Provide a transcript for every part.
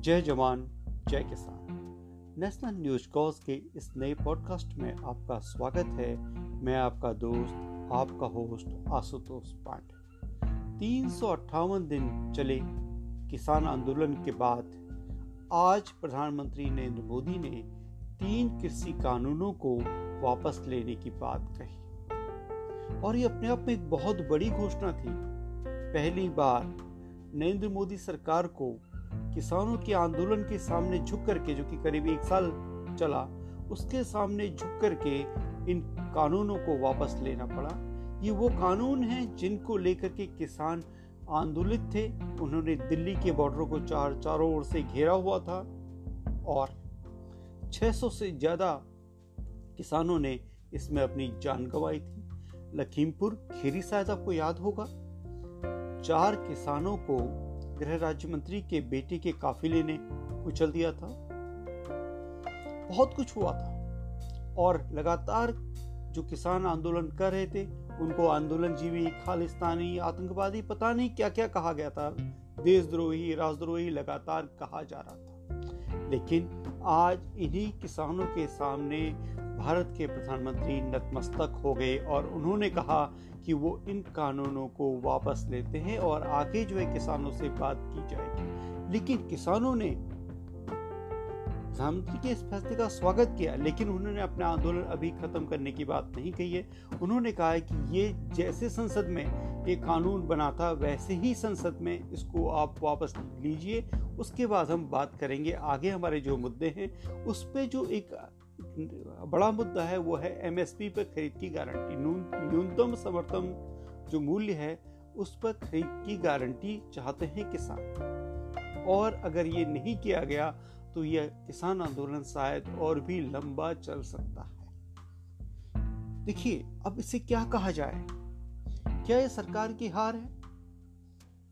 जय जवान, जय किसान। नेशनल न्यूज़ कॉज के इस नए पॉडकास्ट में आपका स्वागत है। मैं आपका दोस्त, आपका होस्ट आशुतोष पांडे। तीन दिन चले किसान आंदोलन के बाद आज प्रधानमंत्री नरेंद्र मोदी ने तीन कृषि कानूनों को वापस लेने की बात कही। और ये अपने आप में एक बहुत बड़ी घोषणा थी। पहली बार नरेंद्र मोदी सरकार को किसानों के आंदोलन के सामने झुक करके, जो कि करीब एक साल चला, उसके सामने झुक करके इन कानूनों को वापस लेना पड़ा। ये वो कानून हैं जिनको लेकर के किसान आंदोलित थे। उन्होंने दिल्ली के बॉर्डरों को चार, चारों ओर से घेरा हुआ था और 600 से ज़्यादा किसानों ने इसमें अपनी जान गंवाई थी। लखीमपुर, खीरी शायद आपको याद होगा? चार किसानों को गृह राज्य मंत्री के बेटे के काफिले ने कुचल दिया था। बहुत कुछ हुआ था और लगातार जो किसान आंदोलन कर रहे थे, उनको आंदोलन जीवी खालिस्तानी, आतंकवादी, पता नहीं क्या क्या कहा गया था। देशद्रोही राजद्रोही लगातार कहा जा रहा था। लेकिन आज इन्हीं किसानों के सामने भारत के प्रधानमंत्री नतमस्तक हो गए और उन्होंने कहा कि वो इन कानूनों को वापस लेते हैं और आगे जो है किसानों से बात की जाएगी। लेकिन किसानों ने प्रधानमंत्री के इस फैसले का स्वागत किया, लेकिन उन्होंने अपना आंदोलन अभी खत्म करने की बात नहीं कही है। उन्होंने कहा है कि ये जैसे संसद में ये कानून बना था, वैसे ही संसद में इसको आप वापस लीजिए। उसके बाद हम बात करेंगे। आगे हमारे जो मुद्दे हैं, उस पर जो एक बड़ा मुद्दा है, वो है एमएसपी पर खरीद की गारंटी। न्यूनतम समर्थन जो मूल्य है, उस पर खरीद की गारंटी चाहते हैं किसान। और अगर ये नहीं किया गया तो यह किसान आंदोलन शायद और भी लंबा चल सकता है। देखिए, अब इसे क्या कहा जाए? क्या यह सरकार की हार है?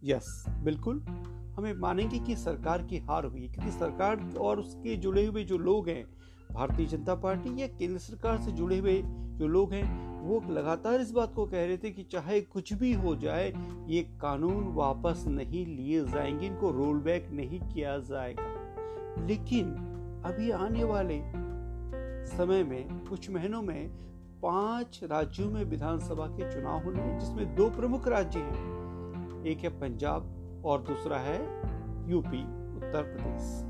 यस, बिल्कुल। हमें मानेंगे कि सरकार की हार हुई क्योंकि सरकार और उसके जुड़े हुए जो लोग हैं भारतीय जनता पार्टी या केंद्र सरकार से जुड़े हुए जो लोग हैं, वो लगातार इस बात को कह रहे थे कि चाहे कुछ भी हो जाए, ये कानून वापस नहीं लिए जाएँगे, इनको रोल बैक नहीं किया जाएगा। लेकिन अभी आने वाले समय में, कुछ महीनों में, पाँच राज्यों में विधानसभा के चुनाव होने हैं, जिसमें दो प्रमुख राज्य हैं। एक है पंजाब और दूसरा है यूपी, उत्तर प्रदेश।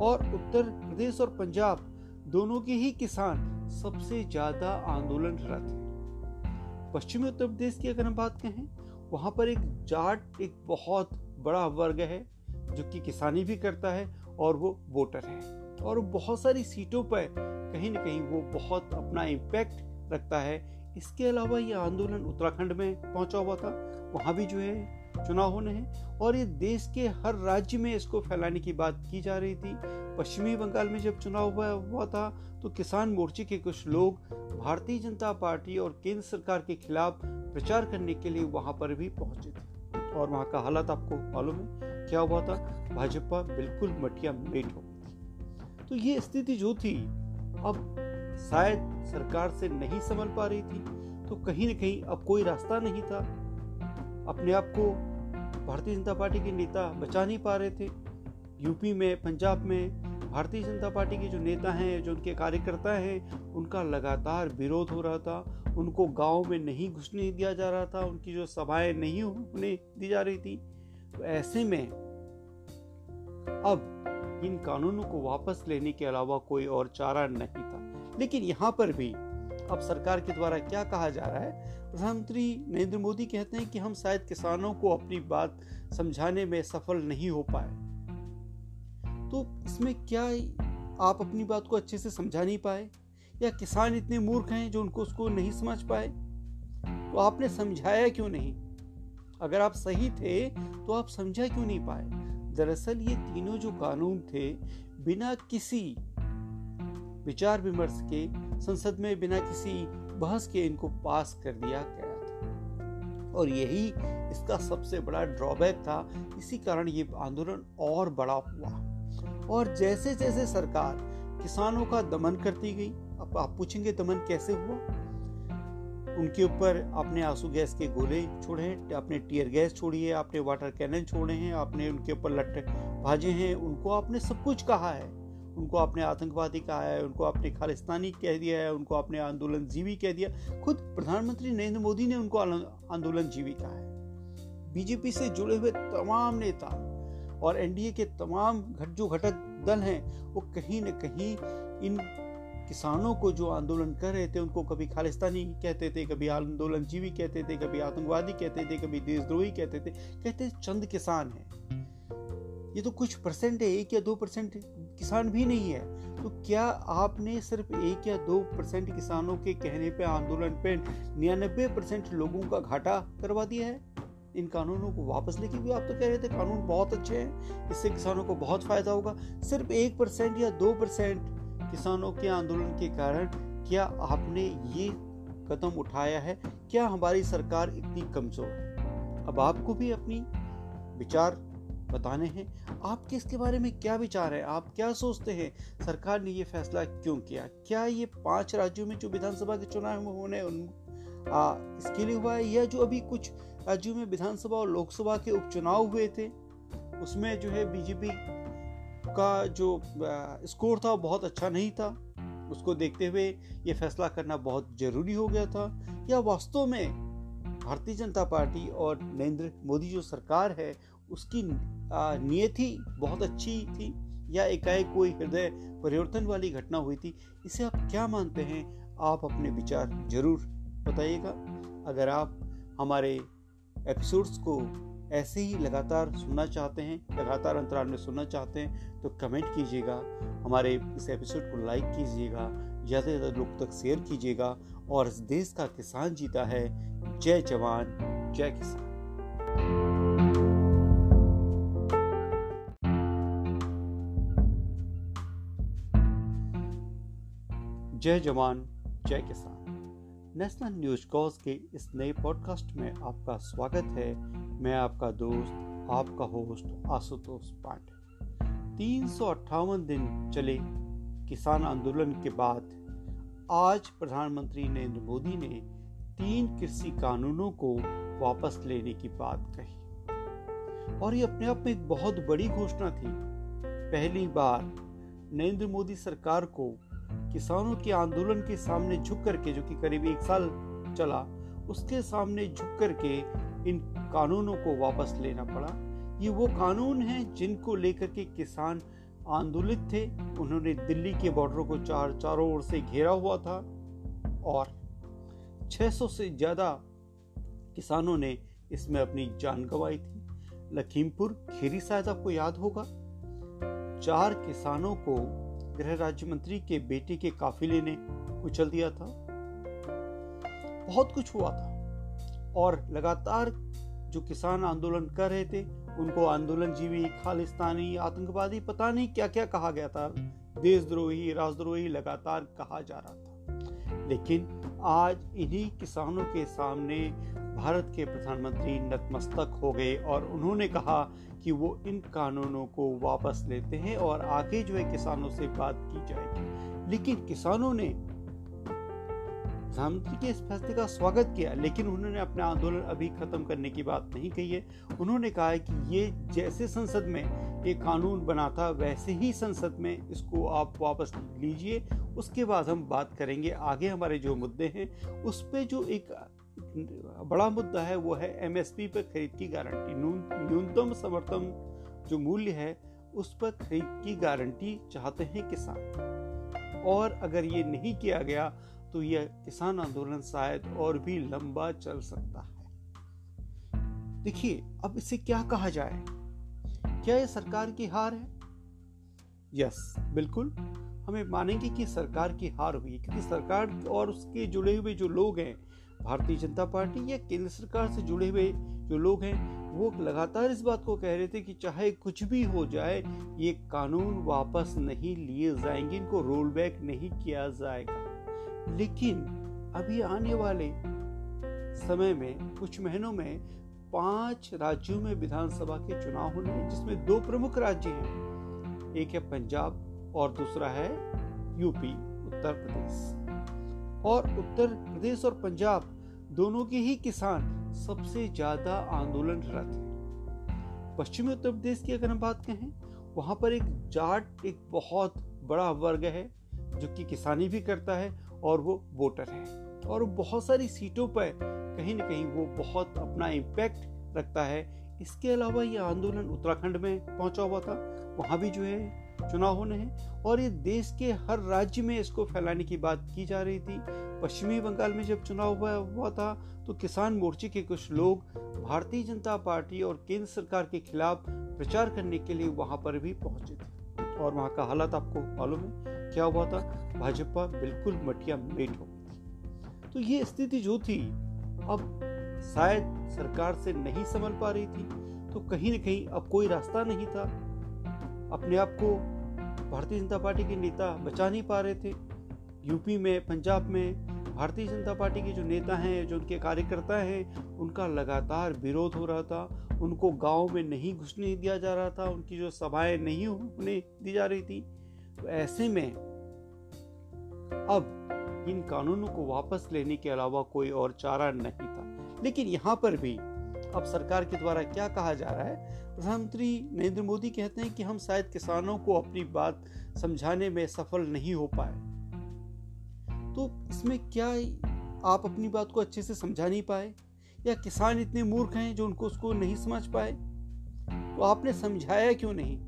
और उत्तर प्रदेश और पंजाब दोनों के ही किसान सबसे ज़्यादा आंदोलनरत हैं। पश्चिमी उत्तर प्रदेश की अगर हम बात कहें, वहाँ पर एक जाट, एक बहुत बड़ा वर्ग है, जो कि किसानी भी करता है और वो वोटर है। और बहुत सारी सीटों पर कहीं ना कहीं वो बहुत अपना इम्पैक्ट रखता है। इसके अलावा ये आंदोलन उत्तराखंड में पहुँचा हुआ था। वहाँ भी जो है चुनाव होने हैं और ये देश के हर राज्य में इसको फैलाने की बात की जा रही थी। पश्चिमी बंगाल में जब चुनाव हुआ हुआ था तो किसान मोर्चे के कुछ लोग भारतीय जनता पार्टी और केंद्र सरकार के खिलाफ प्रचार करने के लिए वहाँ पर भी पहुँचे थे। और वहाँ का हालात आपको मालूम है, क्या हुआ था? भाजपा बिल्कुल मटिया मेट हो गई थी। तो ये स्थिति जो थी, अब शायद सरकार से नहीं संभल पा रही थी तो कहीं ना कहीं अब कोई रास्ता नहीं था। अपने आप को भारतीय जनता पार्टी के नेता बचा नहीं पा रहे थे। यूपी में, पंजाब में भारतीय जनता पार्टी के जो नेता हैं, जो उनके कार्यकर्ता हैं, उनका लगातार विरोध हो रहा था। उनको गाँव में नहीं घुसने दिया जा रहा था। उनकी जो सभाएँ नहीं होने दी जा रही थी। तो ऐसे में अब इन कानूनों को वापस लेने के अलावा कोई और चारा नहीं था। लेकिन यहाँ पर भी अब सरकार के द्वारा क्या कहा जा रहा है? प्रधानमंत्री नरेंद्र मोदी कहते हैं कि हम शायद किसानों को अपनी बात समझाने में सफल नहीं हो पाए। तो इसमें क्या आप अपनी बात को अच्छे से समझा नहीं पाए? या किसान इतने मूर्ख हैं जो उनको उसको नहीं समझ पाए? तो आपने समझाया क्यों नहीं? अगर आप सही थे तो आप समझा क्यों नहीं पाए? दरअसल ये तीनों जो कानून थे, बिना किसी विचार विमर्श के, संसद में बिना किसी बहस के इनको पास कर दिया गया था। और यही इसका सबसे बड़ा ड्रॉबैक था। इसी कारण ये आंदोलन और बड़ा हुआ। और जैसे जैसे सरकार किसानों का दमन करती गई, अब आप पूछेंगे दमन कैसे हुआ? उनके ऊपर आपने आँसू गैस के गोले छोड़े हैं, आपने टीयर गैस छोड़ी है, आपने वाटर कैनन छोड़े हैं, आपने उनके ऊपर लट्टे भाजे हैं, उनको आपने सब कुछ कहा है। उनको आपने आतंकवादी कहा है, उनको आपने खालिस्तानी कह दिया है, उनको आपने आंदोलन जीवी कह दिया। खुद प्रधानमंत्री नरेंद्र मोदी ने उनको आंदोलन जीवी कहा है। बीजेपी से जुड़े हुए तमाम नेता और एनडीए के तमाम घट, जो घटक दल हैं, वो कहीं न कहीं इन किसानों को जो आंदोलन कर रहे थे, उनको कभी खालिस्तानी कहते थे, कभी आंदोलन जीवी कहते थे, कभी आतंकवादी कहते थे, कभी देशद्रोही कहते थे। कहते चंद किसान हैं। ये तो कुछ परसेंट है, एक या दो परसेंट किसान भी नहीं है। तो क्या आपने सिर्फ़ एक या दो परसेंट किसानों के कहने पे आंदोलन पे निन्यानबे परसेंट लोगों का घाटा करवा दिया है? इन कानूनों को वापस लेके भी आप तो कह रहे थे कानून बहुत अच्छे हैं, इससे किसानों को बहुत फ़ायदा होगा। सिर्फ़ एक परसेंट या दो परसेंट किसानों के आंदोलन के कारण क्या आपने ये कदम उठाया है? क्या हमारी सरकार इतनी कमज़ोर है? अब आपको भी अपनी विचार बताने हैं। आपके इसके बारे में क्या विचार है? आप क्या सोचते हैं? सरकार ने ये फैसला क्यों किया? क्या ये पाँच राज्यों में जो विधानसभा के चुनाव होने उन आ, इसके लिए हुआ है या जो अभी कुछ राज्यों में विधानसभा और लोकसभा के उपचुनाव हुए थे उसमें जो है बीजेपी का जो स्कोर था बहुत अच्छा नहीं था। उसको देखते हुए ये फैसला करना बहुत ज़रूरी हो गया था। या वास्तव में भारतीय जनता पार्टी और नरेंद्र मोदी जो सरकार है उसकी नियति बहुत अच्छी थी या एकाएक कोई हृदय परिवर्तन वाली घटना हुई थी, इसे आप क्या मानते हैं? आप अपने विचार ज़रूर बताइएगा। अगर आप हमारे एपिसोड्स को ऐसे ही लगातार सुनना चाहते हैं, लगातार अंतराल में सुनना चाहते हैं तो कमेंट कीजिएगा, हमारे इस एपिसोड को लाइक कीजिएगा, ज़्यादा से ज़्यादा लोग तक शेयर कीजिएगा, और इस देश का किसान जीता है। जय जवान, जय किसान। जय जवान, जय किसान। नेशनल न्यूज़ कॉज के इस नए पॉडकास्ट में आपका स्वागत है। मैं आपका दोस्त, आपका होस्ट आशुतोष पांडे। तीन सौ अट्ठावन दिन चले किसान आंदोलन के बाद आज प्रधानमंत्री नरेंद्र मोदी ने तीन कृषि कानूनों को वापस लेने की बात कही। और ये अपने आप में एक बहुत बड़ी घोषणा थी। पहली बार नरेंद्र मोदी सरकार को किसानों के आंदोलन के सामने झुक करके, जो कि करीब एक साल चला, उसके सामने झुक करके इन कानूनों को वापस लेना पड़ा। ये वो कानून हैं जिनको लेकर के किसान आंदोलित थे। उन्होंने दिल्ली के बॉर्डरों को चार, चारों ओर से घेरा हुआ था और 600 से ज़्यादा किसानों ने इसमें अपनी जान गंवाई थी। लखीमपुर, खीरी शायद आपको याद होगा? चार किसानों को गृह राज्य मंत्री के बेटे के काफिले ने कुचल दिया था। बहुत कुछ हुआ था और लगातार जो किसान आंदोलन कर रहे थे, उनको आंदोलन जीवी खालिस्तानी, आतंकवादी, पता नहीं क्या क्या कहा गया था। देशद्रोही राजद्रोही लगातार कहा जा रहा था। लेकिन आज इन्हीं किसानों के सामने भारत के प्रधानमंत्री नतमस्तक हो गए और उन्होंने कहा कि वो इन कानूनों को वापस लेते हैं और आगे जो है किसानों से बात की जाएगी। लेकिन किसानों ने प्रधानमंत्री के इस फैसले का स्वागत किया, लेकिन उन्होंने अपना आंदोलन अभी खत्म करने की बात नहीं कही है। उन्होंने कहा है कि ये जैसे संसद में एक कानून बना था, वैसे ही संसद में इसको आप वापस लीजिए, उसके बाद हम बात करेंगे। आगे हमारे जो मुद्दे हैं, उस पर जो एक बड़ा मुद्दा है, वो है एमएसपी पर खरीद की गारंटी। न्यूनतम समर्थन जो मूल्य है, उस पर खरीद की गारंटी चाहते हैं किसान। और अगर ये नहीं किया गया तो यह किसान आंदोलन शायद और भी लंबा चल सकता है। देखिए, अब इसे क्या कहा जाए? क्या यह सरकार की हार है? यस बिल्कुल। हमें मानेंगे कि सरकार की हार हुई क्योंकि सरकार और उसके जुड़े हुए जो लोग हैं भारतीय जनता पार्टी या केंद्र सरकार से जुड़े हुए जो लोग हैं, वो लगातार इस बात को कह रहे थे कि चाहे कुछ भी हो जाए, ये कानून वापस नहीं लिए जाएँगे, इनको रोल बैक नहीं किया जाएगा। लेकिन अभी आने वाले समय में, कुछ महीनों में, पाँच राज्यों में विधानसभा के चुनाव होने हैं, जिसमें दो प्रमुख राज्य हैं। एक है पंजाब और दूसरा है यूपी, उत्तर प्रदेश। और उत्तर प्रदेश और पंजाब दोनों के ही किसान सबसे ज़्यादा आंदोलनरत हैं। पश्चिमी उत्तर प्रदेश की अगर हम बात कहें, वहाँ पर एक जाट, एक बहुत बड़ा वर्ग है, जो कि किसानी भी करता है और वो वोटर है। और बहुत सारी सीटों पर कहीं ना कहीं वो बहुत अपना इम्पैक्ट रखता है। इसके अलावा ये आंदोलन उत्तराखंड में पहुँचा हुआ था, वहाँ भी जो है चुनाव होने हैं और ये देश के हर राज्य में इसको फैलाने की बात की जा रही थी। पश्चिमी बंगाल में जब चुनाव हुआ हुआ था तो किसान मोर्चे के कुछ लोग भारतीय जनता पार्टी और केंद्र सरकार के खिलाफ प्रचार करने के लिए वहाँ पर भी पहुँचे थे। और वहाँ का हालात आपको मालूम है, क्या हुआ था? भाजपा बिल्कुल मटिया मेट हो गई थी। तो ये स्थिति जो थी, अब शायद सरकार से नहीं संभल पा रही थी तो कहीं ना कहीं अब कोई रास्ता नहीं था। अपने आप को भारतीय जनता पार्टी के नेता बचा नहीं पा रहे थे। यूपी में, पंजाब में भारतीय जनता पार्टी के जो नेता हैं, जो उनके कार्यकर्ता हैं, उनका लगातार विरोध हो रहा था। उनको गाँव में नहीं घुसने दिया जा रहा था। उनकी जो सभाएँ नहीं होने दी जा रही थी। तो ऐसे में अब इन कानूनों को वापस लेने के अलावा कोई और चारा नहीं था। लेकिन यहाँ पर भी अब सरकार के द्वारा क्या कहा जा रहा है? प्रधानमंत्री नरेंद्र मोदी कहते हैं कि हम शायद किसानों को अपनी बात समझाने में सफल नहीं हो पाए। तो इसमें क्या आप अपनी बात को अच्छे से समझा नहीं पाए? या किसान इतने मूर्ख हैं जो उनको उसको नहीं समझ पाए? तो आपने समझाया क्यों नहीं?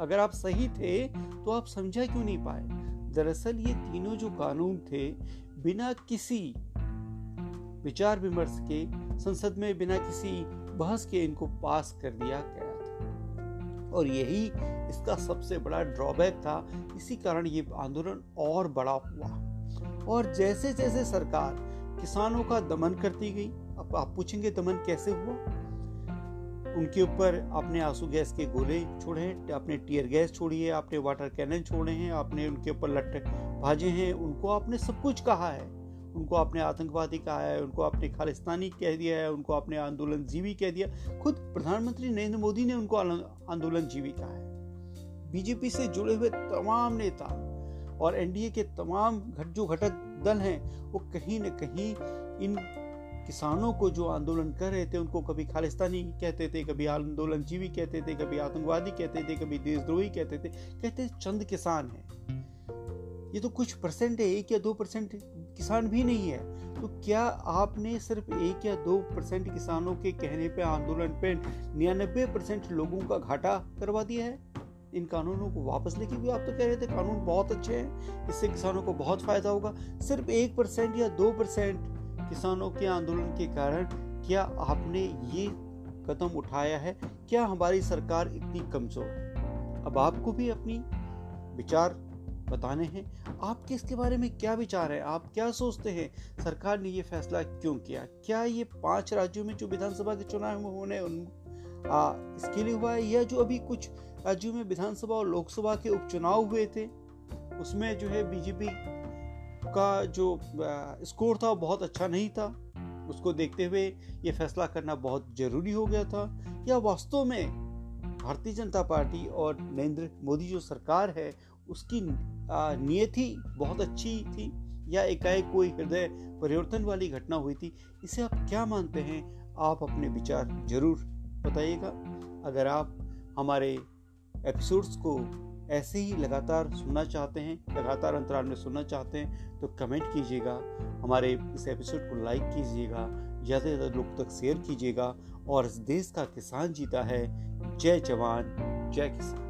अगर आप सही थे तो आप समझा क्यों नहीं पाए? दरअसल ये तीनों जो कानून थे, बिना किसी विचार विमर्श के संसद में बिना किसी बहस के इनको पास कर दिया गया था। और यही इसका सबसे बड़ा ड्रॉबैक था। इसी कारण ये आंदोलन और बड़ा हुआ। और जैसे जैसे सरकार किसानों का दमन करती गई, अब आप पूछेंगे दमन कैसे हुआ? उनके ऊपर आपने आँसू गैस के गोले छोड़े हैं, आपने टीयर गैस छोड़ी है, आपने वाटर कैनन छोड़े हैं, आपने उनके ऊपर लट्टे भाजे हैं, उनको आपने सब कुछ कहा है। उनको आपने आतंकवादी कहा है, उनको आपने खालिस्तानी कह दिया है, उनको आपने आंदोलन जीवी कह दिया खुद प्रधानमंत्री नरेंद्र मोदी ने उनको आंदोलन जीवी कहा है। बीजेपी से जुड़े हुए तमाम नेता और एनडीए के तमाम घट, जो घटक दल हैं, वो कहीं न कहीं इन किसानों को जो आंदोलन कर रहे थे, उनको कभी खालिस्तानी कहते थे, कभी आंदोलन जीवी कहते थे, कभी आतंकवादी कहते थे, कभी देशद्रोही कहते थे, कहते चंद किसान हैं। ये तो कुछ परसेंट है, एक या दो परसेंट किसान भी नहीं है। तो क्या आपने सिर्फ़ एक या दो परसेंट किसानों के कहने पे, आंदोलन पे निन्यानबे परसेंट लोगों का घाटा करवा दिया है? इन कानूनों को वापस लेके भी आप तो कह रहे थे कानून बहुत अच्छे हैं, इससे किसानों को बहुत फ़ायदा होगा। सिर्फ़ एक परसेंट या दो परसेंट किसानों के आंदोलन के कारण क्या आपने ये कदम उठाया है? क्या हमारी सरकार इतनी कमज़ोर है? अब आपको भी अपनी विचार बताने हैं आपके इसके बारे में क्या विचार है? आप क्या सोचते हैं? सरकार ने ये फैसला क्यों किया? क्या ये पाँच राज्यों में जो विधानसभा के चुनाव होने उन आ, इसके लिए हुआ है या जो अभी कुछ राज्यों में विधानसभा और लोकसभा के उपचुनाव हुए थे उसमें जो है बीजेपी का जो स्कोर था बहुत अच्छा नहीं था। उसको देखते हुए ये फैसला करना बहुत ज़रूरी हो गया था। या वास्तव में भारतीय जनता पार्टी और नरेंद्र मोदी जो सरकार है उसकी नियति बहुत अच्छी थी या एकाएक कोई हृदय परिवर्तन वाली घटना हुई थी, इसे आप क्या मानते हैं? आप अपने विचार ज़रूर बताइएगा। अगर आप हमारे एपिसोड्स को ऐसे ही लगातार सुनना चाहते हैं, लगातार अंतराल में सुनना चाहते हैं तो कमेंट कीजिएगा, हमारे इस एपिसोड को लाइक कीजिएगा, ज़्यादा से ज़्यादा लोग तक शेयर कीजिएगा, और इस देश का किसान जीता है। जय जवान, जय किसान।